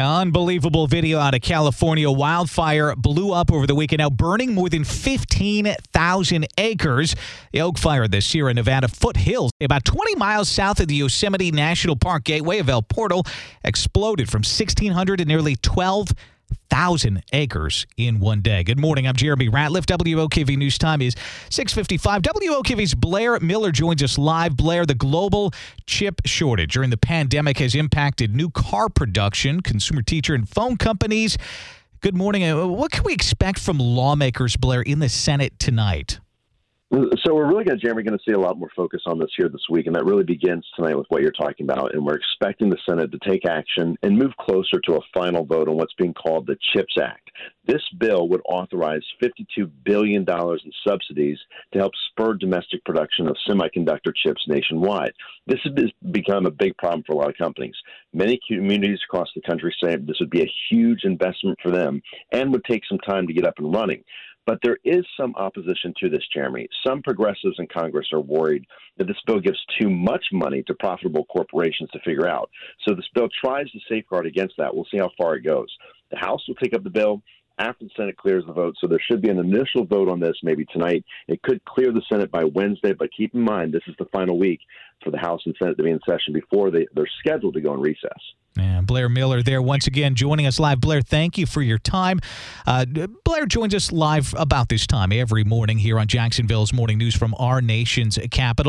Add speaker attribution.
Speaker 1: Unbelievable video out of California. Wildfire blew up over the weekend, now burning more than 15,000 acres. The Oak Fire, the Sierra Nevada foothills, about 20 miles south of the Yosemite National Park gateway of El Portal, exploded from 1,600 to nearly 12,000. 1,000 acres in one day. Good morning. I'm Jeremy Ratliff. WOKV News Time is 655. WOKV's Blair Miller joins us live. Blair, the global chip shortage during the pandemic has impacted new car production, consumer teacher, and phone companies. Good morning. Uh, what can we expect from lawmakers, Blair, in the Senate tonight?
Speaker 2: So we're really going to, Jeremy, going to see a lot more focus on this here this week, and that really begins tonight with what you're talking about. And we're expecting the Senate to take action and move closer to a final vote on what's being called the CHIPS Act. This bill would authorize $52 billion in subsidies to help spur domestic production of semiconductor chips nationwide. This has become a big problem for a lot of companies. Many communities across the country say this would be a huge investment for them and would take some time to get up and running. But there is some opposition to this, Jeremy. Some progressives in Congress are worried that this bill gives too much money to profitable corporations to figure out. So this bill tries to safeguard against that. We'll see how far it goes. The House will take up the bill after the Senate clears the vote. So there should be an initial vote on this maybe tonight. It could clear the Senate by Wednesday, but keep in mind this is the final week for the House and Senate to be in session before they, they're scheduled to go in recess.
Speaker 1: And Blair Miller there once again joining us live. Blair, thank you for your time. Uh, Blair joins us live about this time every morning here on Jacksonville's Morning News from our nation's capital.